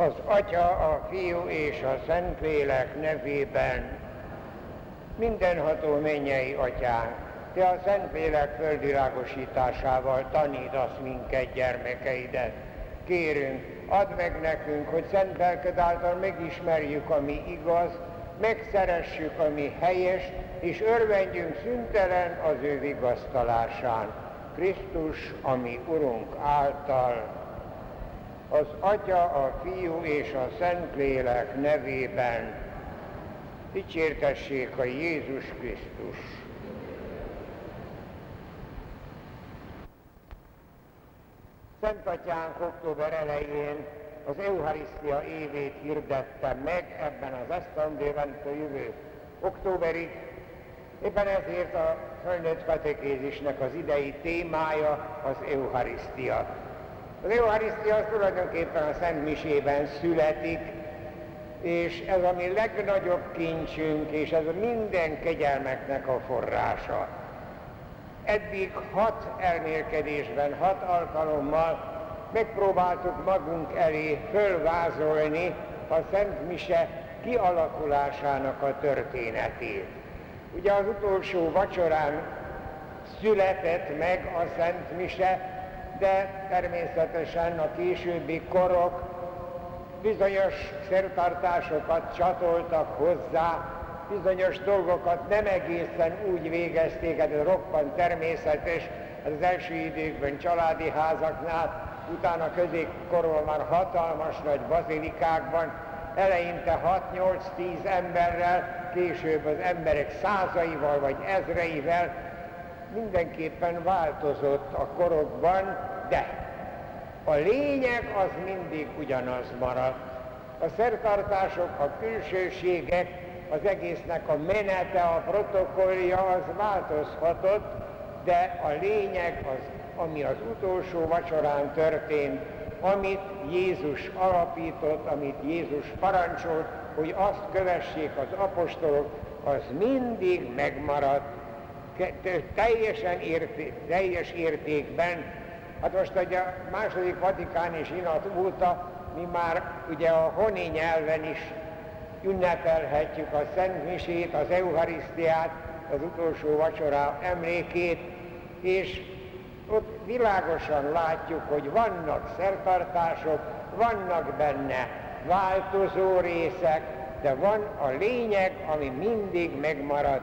Az Atya, a Fiú és a Szentlélek nevében mindenható mennyei Atyánk, Te a Szentlélek földvilágosításával tanítasz minket, gyermekeidet. Kérünk, add meg nekünk, hogy szent lelked által megismerjük, ami igaz, megszeressük, ami helyes, és örvendjünk szüntelen az ő vigasztalásán. Krisztus, ami Urunk által az Atya, a Fiú és a Szentlélek nevében dicsértessék a Jézus Krisztus. Szent Atyánk október elején az Eucharisztia évét hirdette meg ebben az esztendőben a jövő októberig. Éppen ezért a fölnőtt katekézisnek az idei témája az Eucharisztia. Az Eucharisztia az tulajdonképpen a Szent Misében születik, és ez a mi legnagyobb kincsünk, és ez a minden kegyelmeknek a forrása. Eddig hat elmélkedésben, hat alkalommal megpróbáltuk magunk elé fölvázolni a Szent Mise kialakulásának a történetét. Ugye az utolsó vacsorán született meg a Szent Mise, de természetesen a későbbi korok bizonyos szertartásokat csatoltak hozzá, bizonyos dolgokat nem egészen úgy végezték, ez roppant természetes, az első időkben családi házaknál, utána középkorban már hatalmas nagy bazilikákban, eleinte 6-8-10 emberrel, később az emberek százaival vagy ezreivel, mindenképpen változott a korokban, de a lényeg az mindig ugyanaz maradt. A szertartások, a külsőségek, az egésznek a menete, a protokollja az változhatott, de a lényeg az, ami az utolsó vacsorán történt, amit Jézus alapított, amit Jézus parancsolt, hogy azt kövessék az apostolok, az mindig megmaradt, teljesen érté, teljes értékben. Hát most ugye a második vatikáni zsinat óta mi már ugye a honi nyelven is ünnepelhetjük a Szent Misét, az Eucharisztiát, az utolsó vacsorá emlékét, és ott világosan látjuk, hogy vannak szertartások, vannak benne változó részek, de van a lényeg, ami mindig megmarad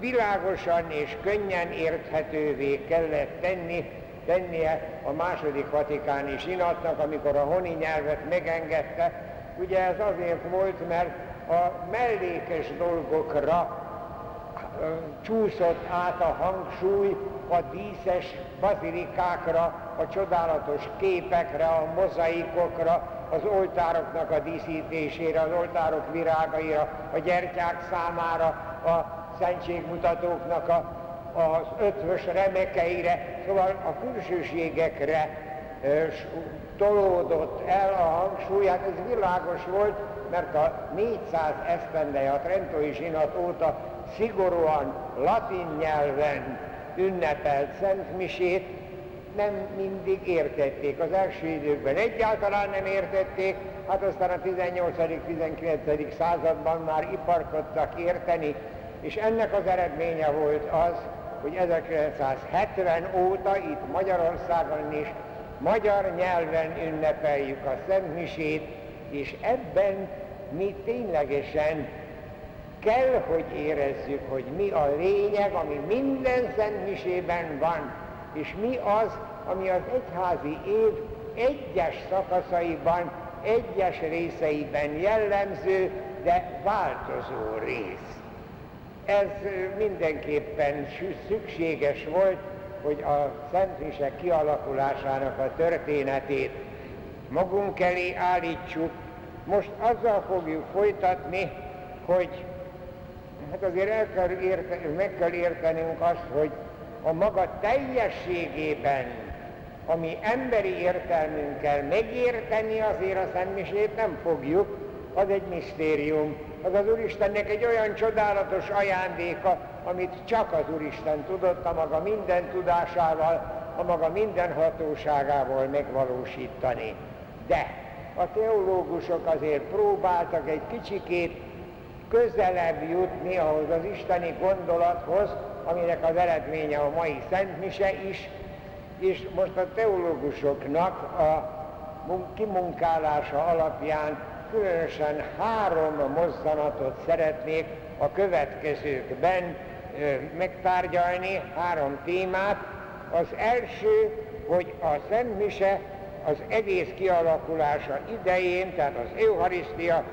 világosan és könnyen érthetővé kellett tenni, tennie a második vatikáni sinatnak, amikor a honi nyelvet megengedte. Ugye ez azért volt, mert a mellékes dolgokra csúszott át a hangsúly a díszes bazilikákra, a csodálatos képekre, a mozaikokra, az oltároknak a díszítésére, az oltárok virágaira, a gyertyák számára, a szentségmutatóknak a, az ötvös remekeire, szóval a külsőségekre tolódott el a hangsúly, hát ez világos volt, mert a 400 esztendeje a Trentói zsinat óta szigorúan latin nyelven ünnepelt Szent Misét, nem mindig értették. Az első időkben egyáltalán nem értették, hát aztán a 18.-19. században már iparkodtak érteni, és ennek az eredménye volt az, hogy 1970 óta itt Magyarországon is magyar nyelven ünnepeljük a Szent Misét, és ebben mi ténylegesen kell, hogy érezzük, hogy mi a lényeg, ami minden Szent Misében van, és mi az, ami az egyházi év egyes szakaszaiban, egyes részeiben jellemző, de változó rész ez mindenképpen szükséges volt, hogy a Szent Mise kialakulásának a történetét magunk elé állítsuk. Most azzal fogjuk folytatni, hogy hát azért el kell érteni, meg kell értenünk azt, hogy a maga teljességében, ami emberi értelmünkkel megérteni azért a Szent Misét nem fogjuk, az egy misztérium az az Úristennek egy olyan csodálatos ajándéka, amit csak az Úristen tudott a maga minden tudásával, a maga minden hatóságával megvalósítani. De a teológusok azért próbáltak egy kicsikét közelebb jutni ahhoz az isteni gondolathoz, aminek az eredménye a mai Szent Mise is, és most a teológusoknak a kimunkálása alapján különösen három mozzanatot szeretnék a következőkben megtárgyalni, három témát. Az első, hogy a Szent Mise az egész kialakulása idején, tehát az Eucharisztia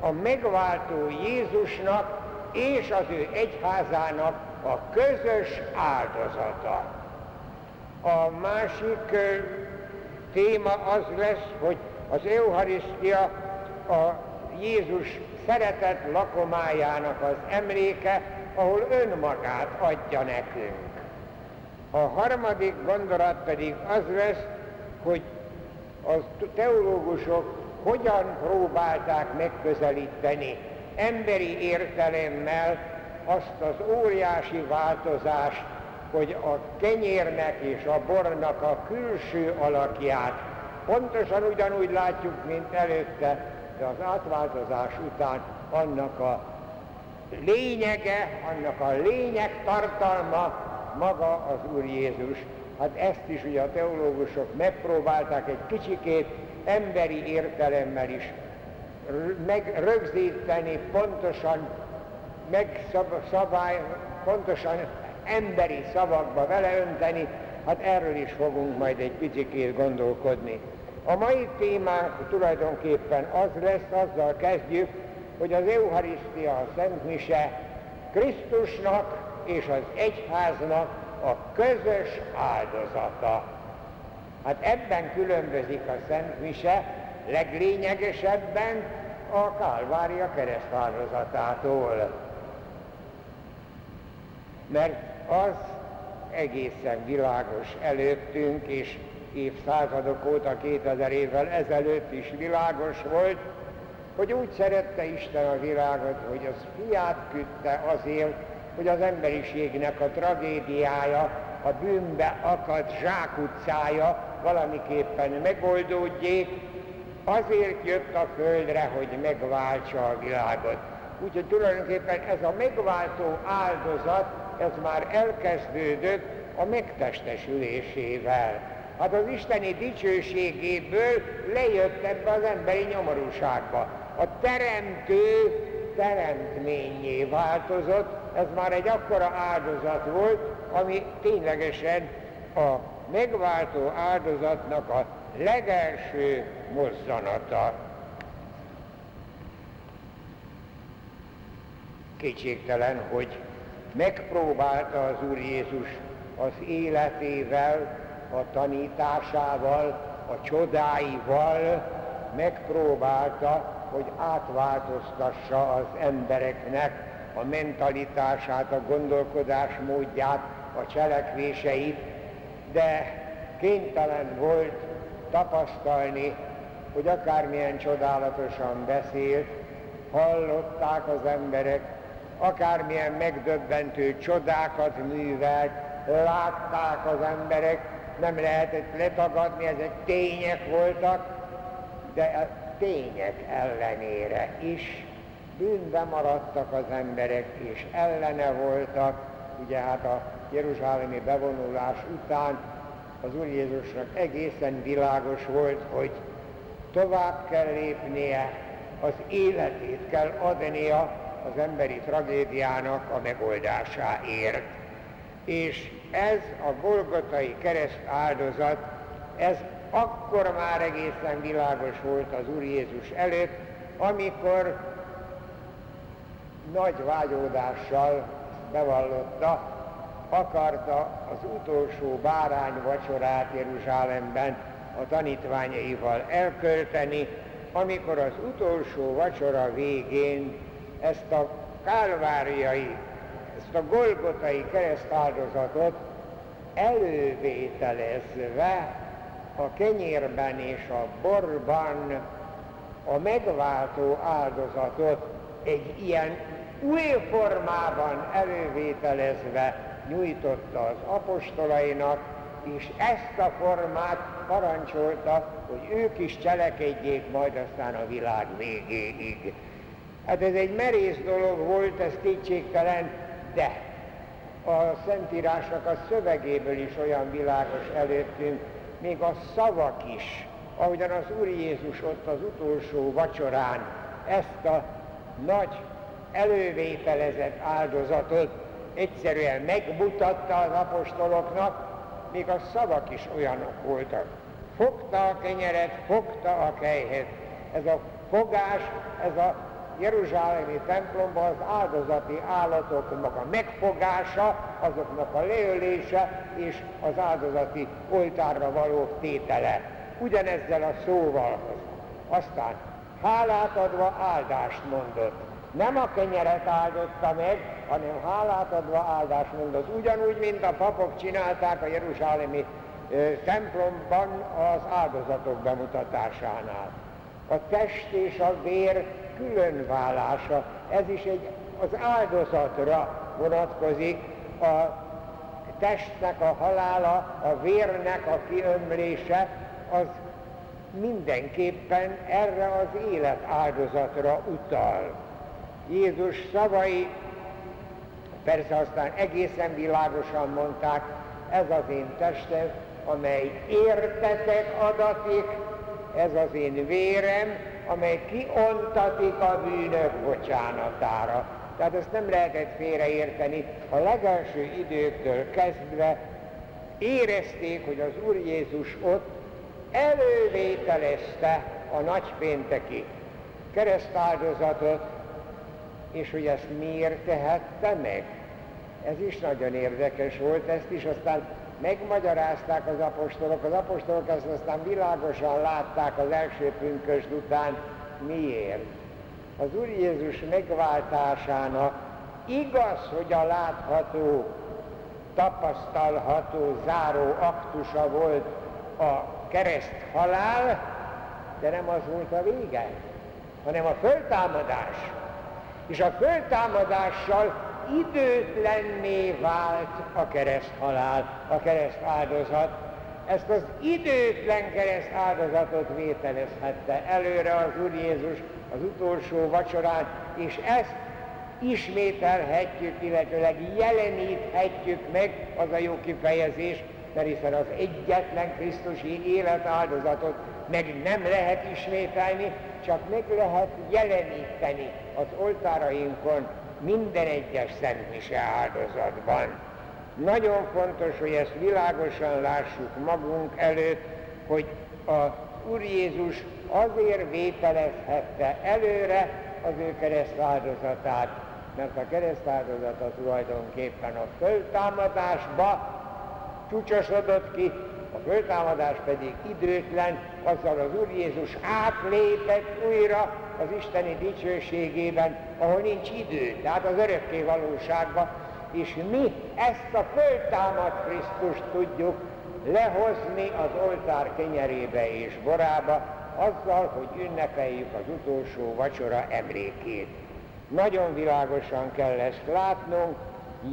a megváltó Jézusnak és az ő egyházának a közös áldozata. A másik téma az lesz, hogy az Eucharisztia a Jézus szeretett lakomájának az emléke, ahol önmagát adja nekünk. A harmadik gondolat pedig az lesz, hogy a teológusok hogyan próbálták megközelíteni emberi értelemmel azt az óriási változást, hogy a kenyérnek és a bornak a külső alakját pontosan ugyanúgy látjuk, mint előtte, de az átváltozás után annak a lényege, annak a lényeg tartalma maga az Úr Jézus. Hát ezt is ugye a teológusok megpróbálták egy kicsikét emberi értelemmel is megrögzíteni, pontosan megszabály, pontosan emberi szavakba veleönteni, hát erről is fogunk majd egy picikét gondolkodni. A mai témánk tulajdonképpen az lesz, azzal kezdjük, hogy az Eucharisztia, a Szent Mise Krisztusnak és az egyháznak a közös áldozata. Hát ebben különbözik a Szent Mise leglényegesebben a Kálvária keresztáldozatától. Mert az egészen világos előttünk, és évszázadok óta, 2000 évvel ezelőtt is világos volt, hogy úgy szerette Isten a világot, hogy az fiát küldte azért, hogy az emberiségnek a tragédiája, a bűnbe akadt zsákutcája valamiképpen megoldódjék, azért jött a földre, hogy megváltsa a világot. Úgyhogy tulajdonképpen ez a megváltó áldozat, ez már elkezdődött a megtestesülésével. Hát az isteni dicsőségéből lejött ebbe az emberi nyomorúságba. A teremtő teremtményé változott, ez már egy akkora áldozat volt, ami ténylegesen a megváltó áldozatnak a legelső mozzanata. Kétségtelen, hogy megpróbálta az Úr Jézus az életével, a tanításával, a csodáival, megpróbálta, hogy átváltoztassa az embereknek a mentalitását, a gondolkodás módját, a cselekvéseit, de kénytelen volt tapasztalni, hogy akármilyen csodálatosan beszélt, hallották az emberek, akármilyen megdöbbentő csodákat művelt, látták az emberek, nem lehetett letagadni, ezek tények voltak, de a tények ellenére is bűnbe maradtak az emberek, és ellene voltak, ugye hát a Jeruzsálemi bevonulás után az Úr Jézusnak egészen világos volt, hogy tovább kell lépnie, az életét kell adnia az emberi tragédiának a megoldásáért. És ez a Golgotai kereszt áldozat, ez akkor már egészen világos volt az Úr Jézus előtt, amikor nagy vágyódással bevallotta, akarta az utolsó bárány vacsorát Jeruzsálemben a tanítványaival elkölteni, amikor az utolsó vacsora végén ezt a kálváriai, ezt a golgotai keresztáldozatot elővételezve a kenyérben és a borban a megváltó áldozatot egy ilyen új formában elővételezve nyújtotta az apostolainak, és ezt a formát parancsolta, hogy ők is cselekedjék majd aztán a világ végéig. Hát ez egy merész dolog volt, ez kétségtelen, de a Szentírásnak a szövegéből is olyan világos előttünk, még a szavak is, ahogyan az Úr Jézus ott az utolsó vacsorán ezt a nagy elővételezett áldozatot egyszerűen megmutatta az apostoloknak, még a szavak is olyanok voltak. Fogta a kenyeret, fogta a kejhet. Ez a fogás, ez a Jeruzsálemi templomban az áldozati állatoknak a megfogása, azoknak a leölése és az áldozati oltárra való tétele. Ugyanezzel a szóval. Aztán hálát adva áldást mondott. Nem a kenyeret áldotta meg, hanem hálát adva áldást mondott. Ugyanúgy, mint a papok csinálták a Jeruzsálemi templomban az áldozatok bemutatásánál. A test és a vér különválása, ez is egy, az áldozatra vonatkozik, a testnek a halála, a vérnek a kiömlése, az mindenképpen erre az élet áldozatra utal. Jézus szavai persze aztán egészen világosan mondták, ez az én testem, amely értetek adatik, ez az én vérem, amely kiontatik a bűnök bocsánatára. Tehát ezt nem lehetett félreérteni. A legelső időktől kezdve érezték, hogy az Úr Jézus ott elővételezte a nagypénteki keresztáldozatot, és hogy ezt miért tehette meg. Ez is nagyon érdekes volt, ezt is aztán megmagyarázták az apostolok, az apostolok ezt aztán világosan látták az első pünkösd után, miért. Az Úr Jézus megváltásának igaz, hogy a látható, tapasztalható, záró aktusa volt a kereszt halál, de nem az volt a vége, hanem a föltámadás. És a föltámadással időtlenné vált a kereszthalál, a kereszt áldozat. Ezt az időtlen kereszt áldozatot vételezhette előre az Úr Jézus az utolsó vacsorán, és ezt ismételhetjük, illetőleg jeleníthetjük meg, az a jó kifejezés, mert hiszen az egyetlen Krisztusi életáldozatot meg nem lehet ismételni, csak meg lehet jeleníteni az oltárainkon, minden egyes szentmise áldozatban. Nagyon fontos, hogy ezt világosan lássuk magunk előtt, hogy a Úr Jézus azért vételezhette előre az ő keresztáldozatát, mert a keresztáldozata tulajdonképpen a föltámadásba csúcsosodott ki, a föltámadás pedig időtlen, azzal az Úr Jézus átlépett újra az Isteni dicsőségében, ahol nincs idő, tehát az örökké valóságban, és mi ezt a föltámadt Krisztust tudjuk lehozni az oltár kenyerébe és borába, azzal, hogy ünnepeljük az utolsó vacsora emlékét. Nagyon világosan kell ezt látnunk,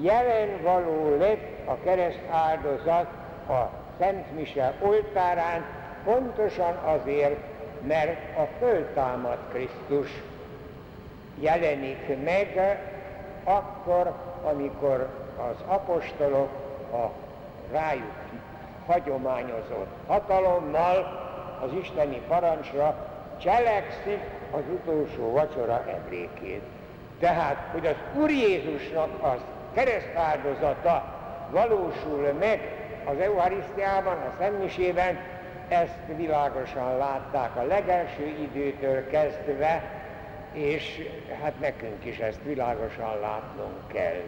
jelen való lett a kereszt áldozat a Szent Mise oltárán, pontosan azért, mert a föltámadt Krisztus jelenik meg akkor, amikor az apostolok a rájuk hagyományozott hatalommal az isteni parancsra cselekszik az utolsó vacsora emlékét. Tehát, hogy az Úr Jézusnak az keresztáldozata valósul meg az Eucharisztiában, a Szentmisében, ezt világosan látták a legelső időtől kezdve, és hát nekünk is ezt világosan látnunk kell.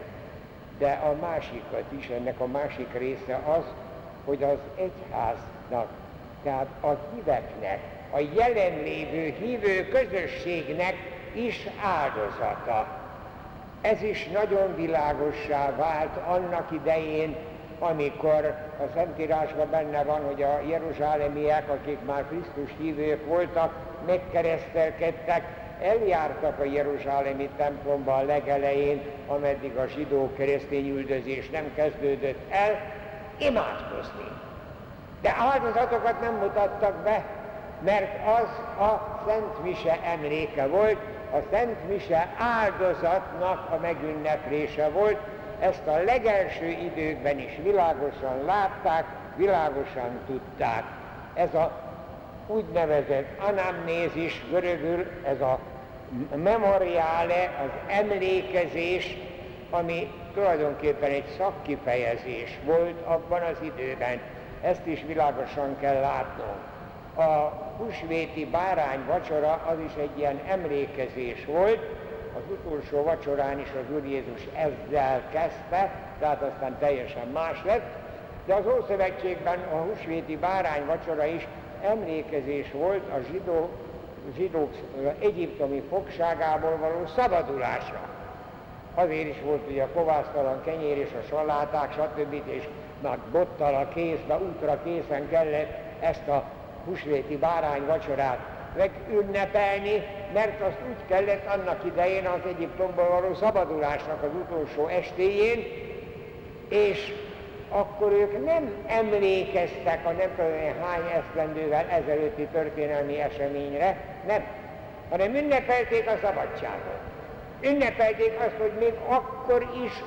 De a másikat is, ennek a másik része az, hogy az egyháznak, tehát a híveknek, a jelenlévő hívő közösségnek is áldozata. Ez is nagyon világossá vált annak idején, amikor a Szentírásban benne van, hogy a jeruzsálemiek, akik már Krisztus hívők voltak, megkeresztelkedtek, eljártak a jeruzsálemi templomba a legelején, ameddig a zsidó keresztény üldözés nem kezdődött el, imádkozni. De áldozatokat nem mutattak be, mert az a Szent Mise emléke volt, a Szent Mise áldozatnak a megünneplése volt, ezt a legelső időkben is világosan látták, világosan tudták. Ez a úgynevezett anamnézis görögül, ez a memoriále, az emlékezés, ami tulajdonképpen egy szakkifejezés volt abban az időben. Ezt is világosan kell látnunk. A husvéti bárány vacsora az is egy ilyen emlékezés volt, az utolsó vacsorán is az Úr Jézus ezzel kezdte, tehát aztán teljesen más lett, de az Ószövetségben a husvéti bárány vacsora is emlékezés volt a zsidó, zsidók egyiptomi fogságából való szabadulásra. Azért is volt ugye a kovásztalan kenyér és a saláták, stb. és meg bottal a kézbe, útra készen kellett ezt a husvéti bárány vacsorát megünnepelni, mert azt úgy kellett annak idején az Egyiptomból való szabadulásnak az utolsó estéjén, és akkor ők nem emlékeztek a nem tudom hány esztendővel ezelőtti történelmi eseményre, nem, hanem ünnepelték a szabadságot. Ünnepelték azt, hogy még akkor is,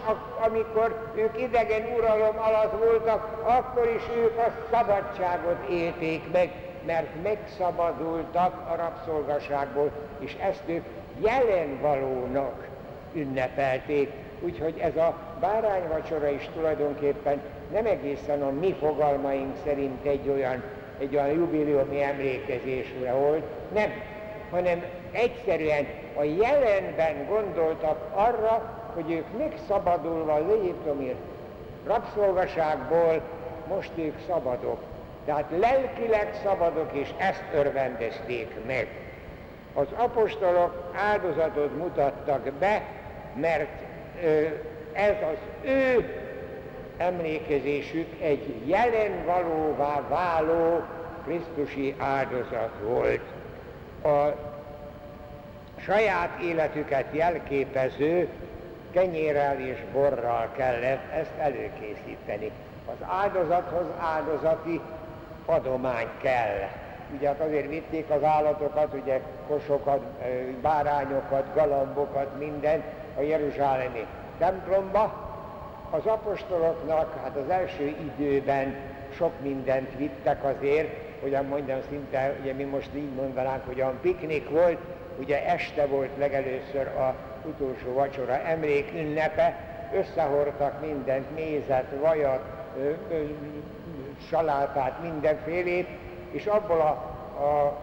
amikor ők idegen uralom alatt voltak, akkor is ők a szabadságot élték meg, mert megszabadultak a rabszolgaságból, és ezt ők jelenvalónak ünnepelték. Úgyhogy ez a bárányvacsora is tulajdonképpen nem egészen a mi fogalmaink szerint egy olyan, egy olyan jubileumi emlékezésre volt, nem, hanem egyszerűen a jelenben gondoltak arra, hogy ők megszabadulva az egyiptomi rabszolgaságból, most ők szabadok. Tehát lelkileg szabadok, és ezt örvendezték meg. Az apostolok áldozatot mutattak be, mert ez az ő emlékezésük egy jelen valóvá váló Krisztusi áldozat volt. A saját életüket jelképező kenyérrel és borral kellett ezt előkészíteni. Az áldozathoz áldozati adomány kell. Ugye hát azért vitték az állatokat, ugye kosokat, bárányokat, galambokat, minden a Jeruzsálemi templomba. Az apostoloknak hát az első időben sok mindent vittek azért, hogyan mondjam, szinte, ugye mi most így mondanánk, hogy a piknik volt, ugye este volt legelőször a utolsó vacsora emlék ünnepe, összehordtak mindent, mézet, vajat, salátát, mindenfélét, és abból a, a